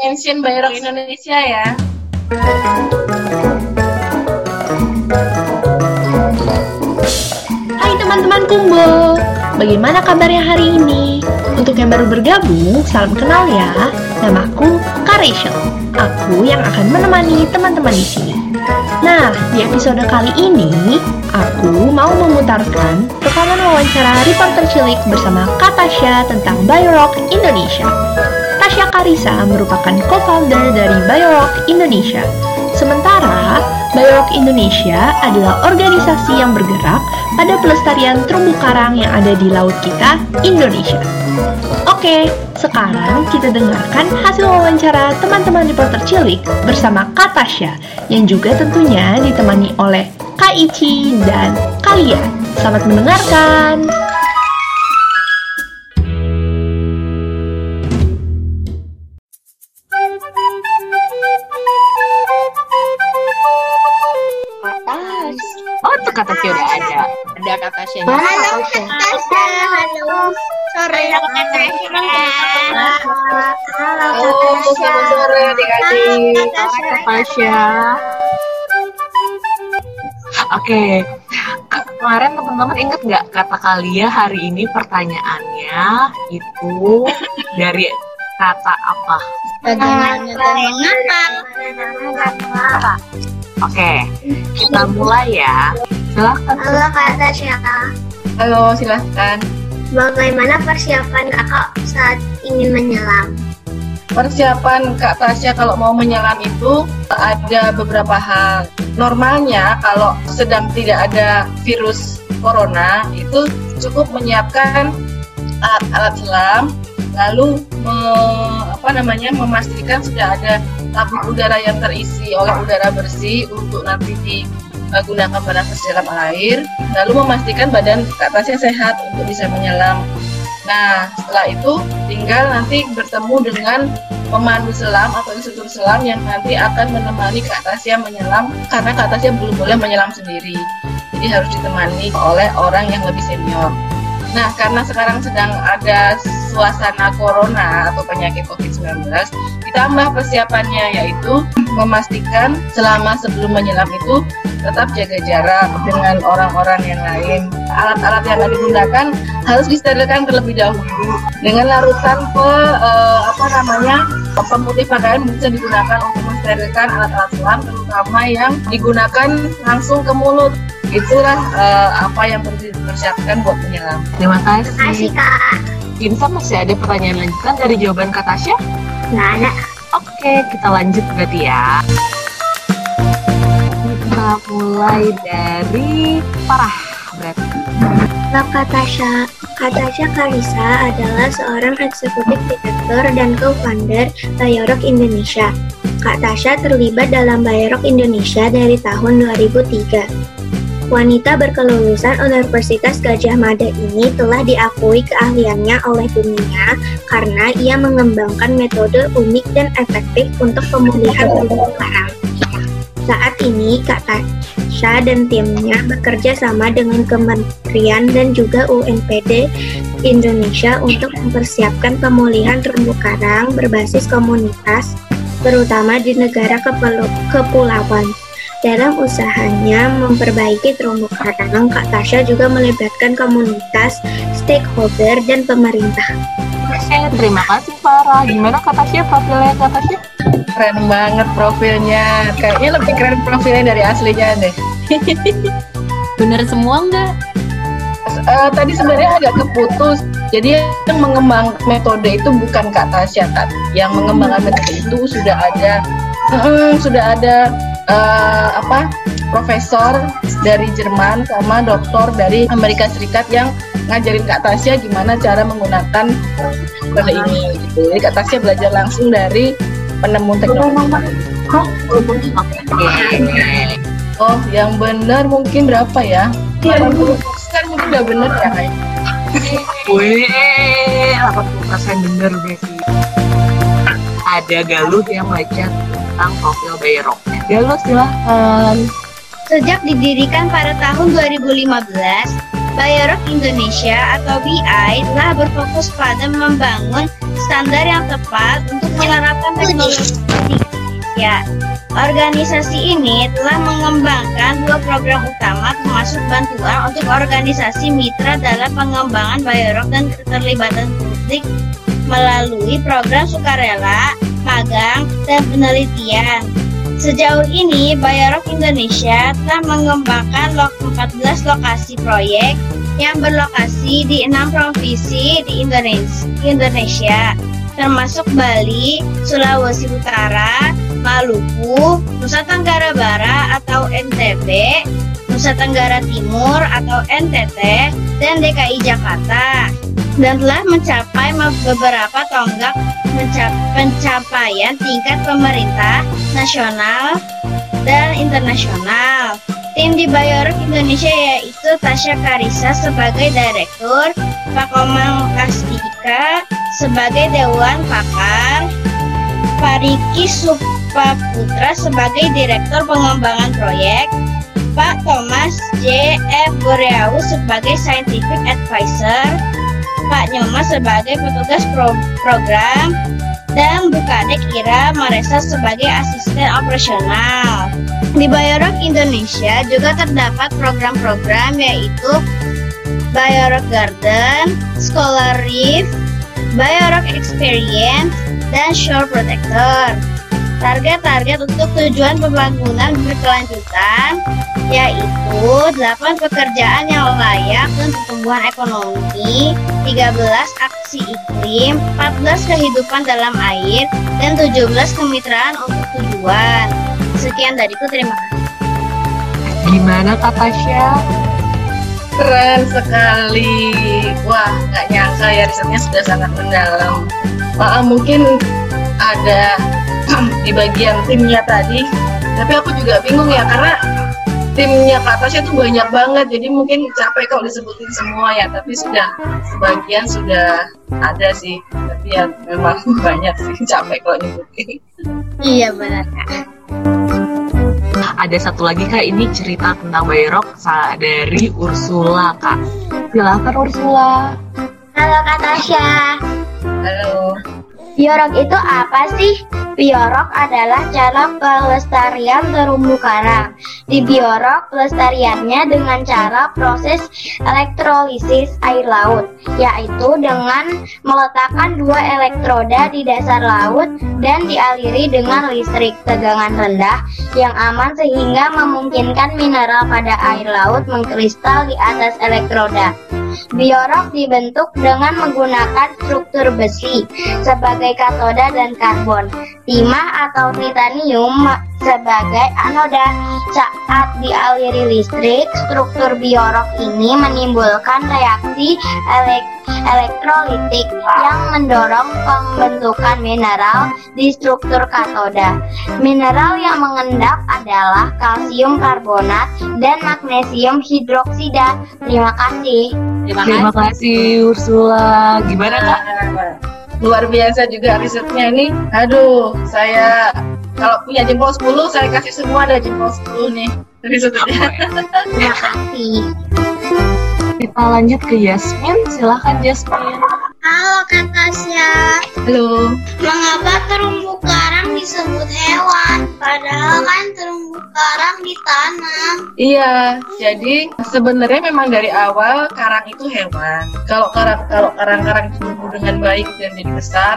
Mention Bayrok Indonesia ya. Hai teman-teman Kumbo, bagaimana kabarnya hari ini? Untuk yang baru bergabung, salam kenal ya. Namaku Kak Rachel. Aku yang akan menemani teman-teman di sini. Nah, di episode kali ini, aku mau memutarkan wawancara reporter cilik bersama Kak Tasya tentang Biorock Indonesia. Tasya Karisa merupakan co-founder dari Biorock Indonesia. Sementara, Biorock Indonesia adalah organisasi yang bergerak pada pelestarian terumbu karang yang ada di laut kita, Indonesia. Oke, sekarang kita dengarkan hasil wawancara teman-teman reporter cilik bersama Kak Tasya yang juga tentunya ditemani oleh Kak Ici dan Kalia. Selamat mendengarkan. Atas. Oh, itu kata udah ada. Ada kata. Halo Natasha. Halo. Sore. Halo selamat sore. Kata Tasya. Oke, Ke- kemarin teman-teman inget nggak kata Kalia hari ini pertanyaannya itu dari kata apa? Bagaimana mengapa? Oke, kita mulai ya. Silahkan. Halo Kak Tasya. Halo, silahkan. Bagaimana persiapan kakak saat ingin menyelam? Persiapan Kak Tasya kalau mau menyelam itu ada beberapa hal. Normalnya kalau sedang tidak ada virus corona itu cukup menyiapkan alat-alat selam, lalu me- apa namanya memastikan sudah ada tabung udara yang terisi oleh udara bersih untuk nanti digunakan pada perjalanan air, lalu memastikan badan Kak Tasya sehat untuk bisa menyelam. Nah, setelah itu tinggal nanti bertemu dengan pemandu selam atau instruktur selam yang nanti akan menemani Kak Tasya menyelam karena Kak Tasya belum boleh menyelam sendiri. Jadi harus ditemani oleh orang yang lebih senior. Nah, karena sekarang sedang ada suasana corona atau penyakit COVID-19, ditambah persiapannya yaitu memastikan selama sebelum menyelam itu tetap jaga jarak dengan orang-orang yang lain. Alat-alat yang akan digunakan harus disterilkan terlebih dahulu dengan larutan pe, eh, apa namanya pemutih pakaian bisa digunakan untuk mensterilkan alat-alat selam terutama yang digunakan langsung ke mulut itulah eh, apa yang perlu dipersiapkan buat menyelam Terima Kasih kasih. Kak. Insa masih ada pertanyaan lanjutan dari jawaban kata Tasya? Nggak ada. Oke, kita lanjut berarti ya. Kita mulai dari Farah berarti. Tasya. Kak Tasya Karisa adalah seorang eksekutif direktur dan co-founder Biorock Indonesia. Kak Tasya terlibat dalam Biorock Indonesia dari tahun 2003. Wanita berkelulusan Universitas Gajah Mada ini telah diakui keahliannya oleh dunia karena ia mengembangkan metode unik dan efektif untuk pemulihan terumbu karang. Saat ini, Kak Tasya dan timnya bekerja sama dengan Kementerian dan juga UNPD Indonesia untuk mempersiapkan pemulihan terumbu karang berbasis komunitas, terutama di negara kepulauan. Dalam usahanya memperbaiki terumbu karang, Kak Tasya juga melibatkan komunitas, stakeholder, dan pemerintah. Oke, terima kasih Farah. Gimana kata Tasya profilnya kata Tasya? keren banget profilnya kayaknya lebih keren profilnya dari aslinya deh Bener semua nggak? Eh, tadi sebenarnya agak keputus jadi yang mengembang metode itu bukan Kak Tasya Kak yang mengembangkan metode itu sudah ada Mm, sudah ada eh, apa profesor dari Jerman sama doktor dari Amerika Serikat yang ngajarin Kak Tasya gimana cara menggunakan metode ini gitu. Jadi Kak Tasya belajar langsung dari penemu teknologi. Oh, yang benar mungkin berapa ya? 80% mungkin udah benar ya kayaknya. Wih, 80% bener berarti. Ada Galuh yang baca tentang profil Bayrok. Galuh silahkan. Sejak didirikan pada tahun 2015, Biorok Indonesia atau BI telah berfokus pada membangun standar yang tepat untuk menerapkan teknologi Indonesia. Organisasi ini telah mengembangkan dua program utama termasuk bantuan untuk organisasi mitra dalam pengembangan biorok dan keterlibatan publik melalui program sukarela, magang, dan penelitian. Sejauh ini, Biorok Indonesia telah mengembangkan 14 lokasi proyek yang berlokasi di enam provinsi di Indonesia, termasuk Bali, Sulawesi Utara, Maluku, Nusa Tenggara Barat atau NTB, Nusa Tenggara Timur atau NTT, dan DKI Jakarta dan telah mencapai beberapa tonggak pencapaian tingkat pemerintah nasional dan internasional. Tim di Bayorok Indonesia yaitu Tasya Karisa sebagai Direktur, Pak Komang Kastika sebagai Dewan Pakar, Pak Riki Supaputra sebagai Direktur Pengembangan Proyek, Pak Thomas J. F. Boreau sebagai Scientific Advisor, Pak Nyoma sebagai petugas pro program, dan Bu Kadek Ira Maresa sebagai asisten operasional. Di Biorok Indonesia juga terdapat program-program yaitu Biorok Garden, Scholar Reef, Biorok Experience, dan Shore Protector. Target-target untuk tujuan pembangunan berkelanjutan yaitu 8 pekerjaan yang layak dan pertumbuhan ekonomi, 13 aksi iklim, 14 kehidupan dalam air, dan 17 kemitraan untuk tujuan. Sekian dariku, terima kasih. Gimana Kak Tasya? Keren sekali. Wah, nggak nyangka ya risetnya sudah sangat mendalam. Maaf, mungkin ada di bagian timnya tadi. Tapi aku juga bingung ya karena timnya Kak Tasya tuh banyak banget. Jadi mungkin capek kalau disebutin semua ya. Tapi sudah sebagian sudah ada sih. Tapi ya memang banyak sih capek kalau nyebutin iya benar Kak. Ada satu lagi kak. Ini cerita tentang Bayrok dari Ursula kak. Silakan Ursula. Halo Kak Tasya. Halo. Biorok itu apa sih? Biorok adalah cara pelestarian terumbu karang. Di biorok, pelestariannya dengan cara proses elektrolisis air laut, yaitu dengan meletakkan dua elektroda di dasar laut dan dialiri dengan listrik tegangan rendah yang aman sehingga memungkinkan mineral pada air laut mengkristal di atas elektroda. Biorok dibentuk dengan menggunakan struktur besi sebagai katoda dan karbon, timah atau titanium sebagai anoda. Saat dialiri listrik, struktur biorok ini menimbulkan reaksi elektrik elektrolitik yang mendorong pembentukan mineral di struktur katoda. Mineral yang mengendap adalah kalsium karbonat dan magnesium hidroksida. Terima kasih. Terima, Terima kasih Ursula. Gimana kak? Luar biasa juga risetnya ini. Aduh, saya kalau punya jempol 10 saya kasih semua ada jempol 10 nih risetnya. Terima kasih. Kita lanjut ke Yasmin, silahkan Yasmin. Halo Kak Tasya. Halo. Mengapa terumbu karang disebut hewan? Padahal kan terumbu karang ditanam. Iya, jadi sebenarnya memang dari awal karang itu hewan. Kalau karang kalau karang-karang tumbuh dengan baik dan jadi besar,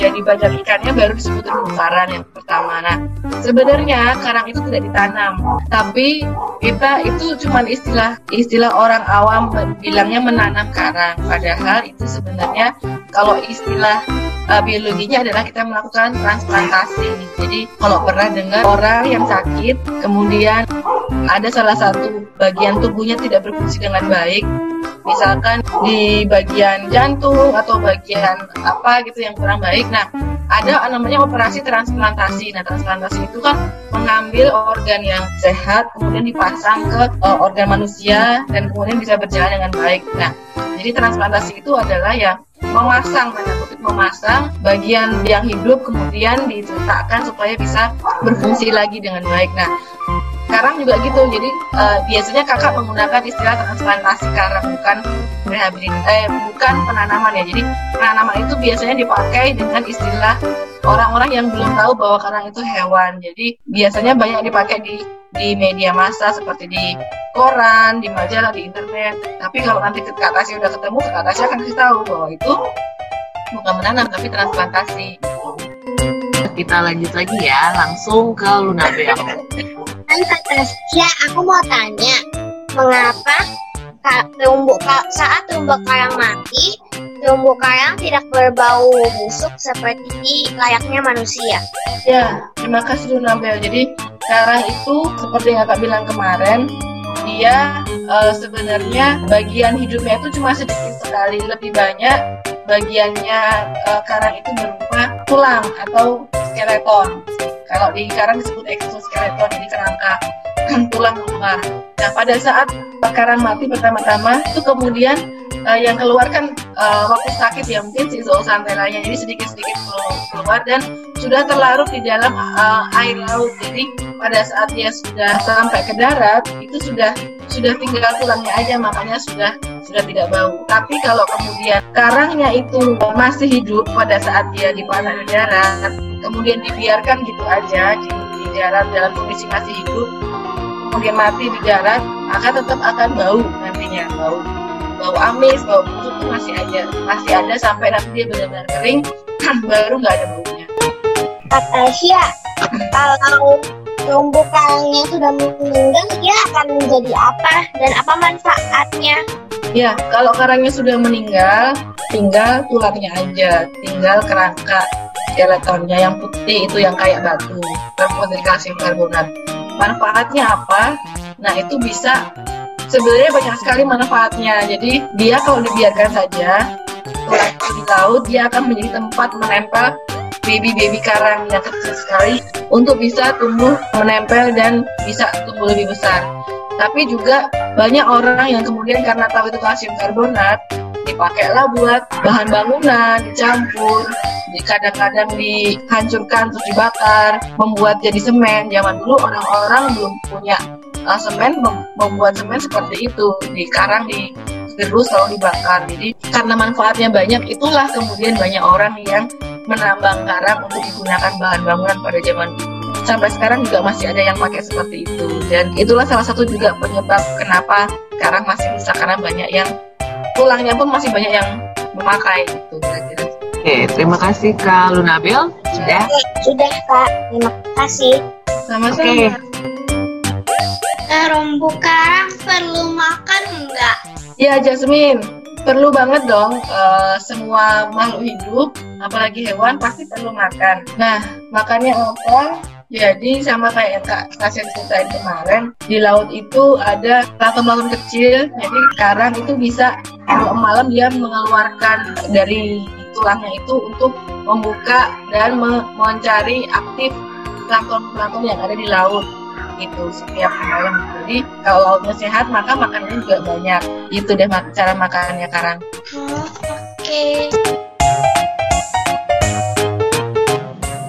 jadi banyak ikannya baru disebut terumbu karang yang pertama. Nah, sebenarnya karang itu tidak ditanam, tapi kita itu cuma istilah istilah orang awam bilangnya menanam karang. Padahal itu sebenarnya kalau istilah uh, biologinya adalah kita melakukan transplantasi. Jadi kalau pernah dengar orang yang sakit, kemudian ada salah satu bagian tubuhnya tidak berfungsi dengan baik, misalkan di bagian jantung atau bagian apa gitu yang kurang baik. Nah, ada namanya operasi transplantasi. Nah, transplantasi itu kan mengambil organ yang sehat kemudian dipasang ke uh, organ manusia dan kemudian bisa berjalan dengan baik. Nah, jadi transplantasi itu adalah yang memasang tanda memasang bagian yang hidup kemudian diletakkan supaya bisa berfungsi lagi dengan baik. Nah, Karang juga gitu, jadi uh, biasanya kakak menggunakan istilah transplantasi karang bukan rehabilitasi, eh, bukan penanaman ya. Jadi penanaman itu biasanya dipakai dengan istilah orang-orang yang belum tahu bahwa karang itu hewan. Jadi biasanya banyak dipakai di di media massa seperti di koran, di majalah, di internet. Tapi kalau nanti Kak Tasya udah ketemu, Kak Tasya akan kasih tahu bahwa itu bukan menanam tapi transplantasi. Kita lanjut lagi ya, langsung ke Luna Bell. Kan ya aku mau tanya, mengapa terumbu saat terumbu karang mati, terumbu karang tidak berbau busuk seperti layaknya manusia? Ya, terima kasih Luna Bell. Jadi karang itu seperti yang kakak bilang kemarin, dia uh, sebenarnya bagian hidupnya itu cuma sedikit sekali, lebih banyak bagiannya uh, karang itu berupa tulang atau skeleton. Kalau di karang disebut exoskeleton, jadi kerangka tulang luar. Nah, pada saat karang mati pertama-tama itu kemudian uh, yang keluar kan uh, waktu sakit ya mungkin si zooxanthellanya jadi sedikit-sedikit keluar dan sudah terlarut di dalam uh, air laut. Jadi pada saat dia sudah sampai ke darat itu sudah sudah tinggal tulangnya aja makanya sudah sudah tidak bau. Tapi kalau kemudian karangnya itu masih hidup pada saat dia dipanah di darat, kemudian dibiarkan gitu aja di, di darat dalam kondisi masih hidup. Kemudian mati di darat maka tetap akan bau nantinya. Bau bau amis bau busuk itu masih ada masih ada sampai nanti dia benar-benar kering baru nggak ada baunya. Kata Asia kalau terumbu karangnya sudah meninggal dia akan menjadi apa? Dan apa manfaatnya? Ya kalau karangnya sudah meninggal tinggal tulangnya aja tinggal kerangka skeletonnya yang putih itu yang kayak batu. Terbuat dari kalsium karbonat manfaatnya apa? Nah itu bisa sebenarnya banyak sekali manfaatnya. Jadi dia kalau dibiarkan saja di laut dia akan menjadi tempat menempel baby-baby karang yang kecil sekali untuk bisa tumbuh menempel dan bisa tumbuh lebih besar. Tapi juga banyak orang yang kemudian karena tahu itu kalsium karbonat dipakailah buat bahan bangunan, dicampur, kadang-kadang dihancurkan terus dibakar, membuat jadi semen. Zaman dulu orang-orang belum punya uh, semen, mem membuat semen seperti itu, dikarang di gerus lalu dibakar. Jadi karena manfaatnya banyak, itulah kemudian banyak orang yang menambang karang untuk digunakan bahan bangunan pada zaman dulu sampai sekarang juga masih ada yang pakai seperti itu dan itulah salah satu juga penyebab kenapa sekarang masih rusak karena banyak yang tulangnya pun masih banyak yang memakai itu. Oke, terima kasih Kak Lunabil. Sudah? Sudah Kak, terima kasih. Sama-sama. Oke. Terumbu karang perlu makan enggak? Ya Jasmine, perlu banget dong uh, semua makhluk hidup, apalagi hewan pasti perlu makan. Nah, makannya apa? Jadi sama kayak yang Kak Tasya ceritain kemarin, di laut itu ada plankton-plankton kecil, jadi karang itu bisa kalau malam dia mengeluarkan dari tulangnya itu untuk membuka dan me mencari aktif plankton-plankton yang ada di laut gitu setiap malam. Jadi kalau lautnya sehat maka makanannya juga banyak. Itu deh cara makannya karang. Oh, Oke. Okay.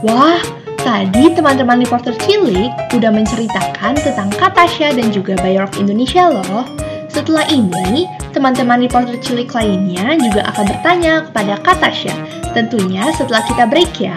Wah, Tadi teman-teman reporter Cilik udah menceritakan tentang Katasha dan juga Bayorok Indonesia loh. Setelah ini, teman-teman reporter Cilik lainnya juga akan bertanya kepada Katasha. Tentunya setelah kita break ya.